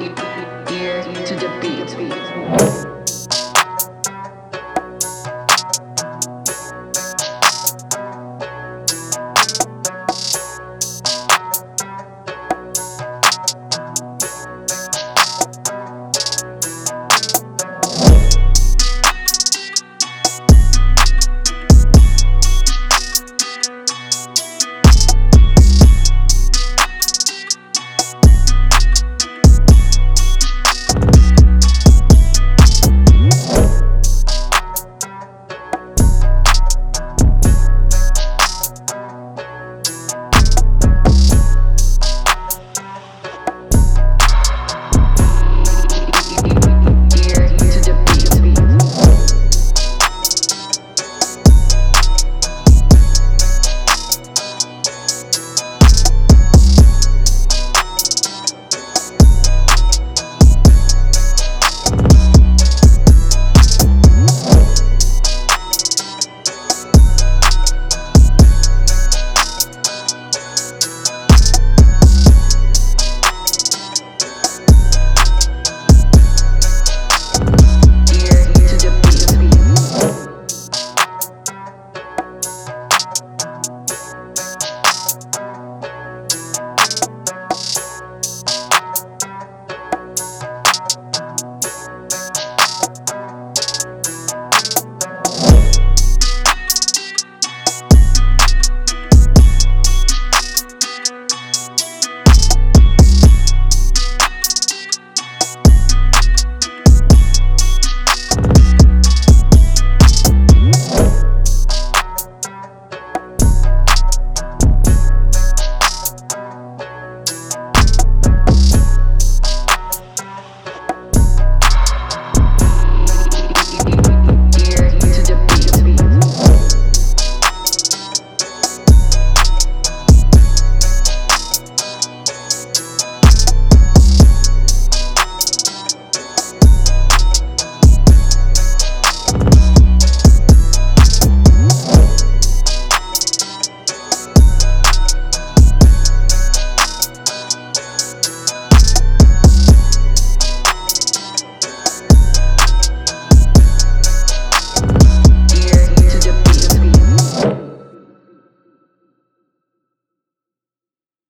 ear to the beat.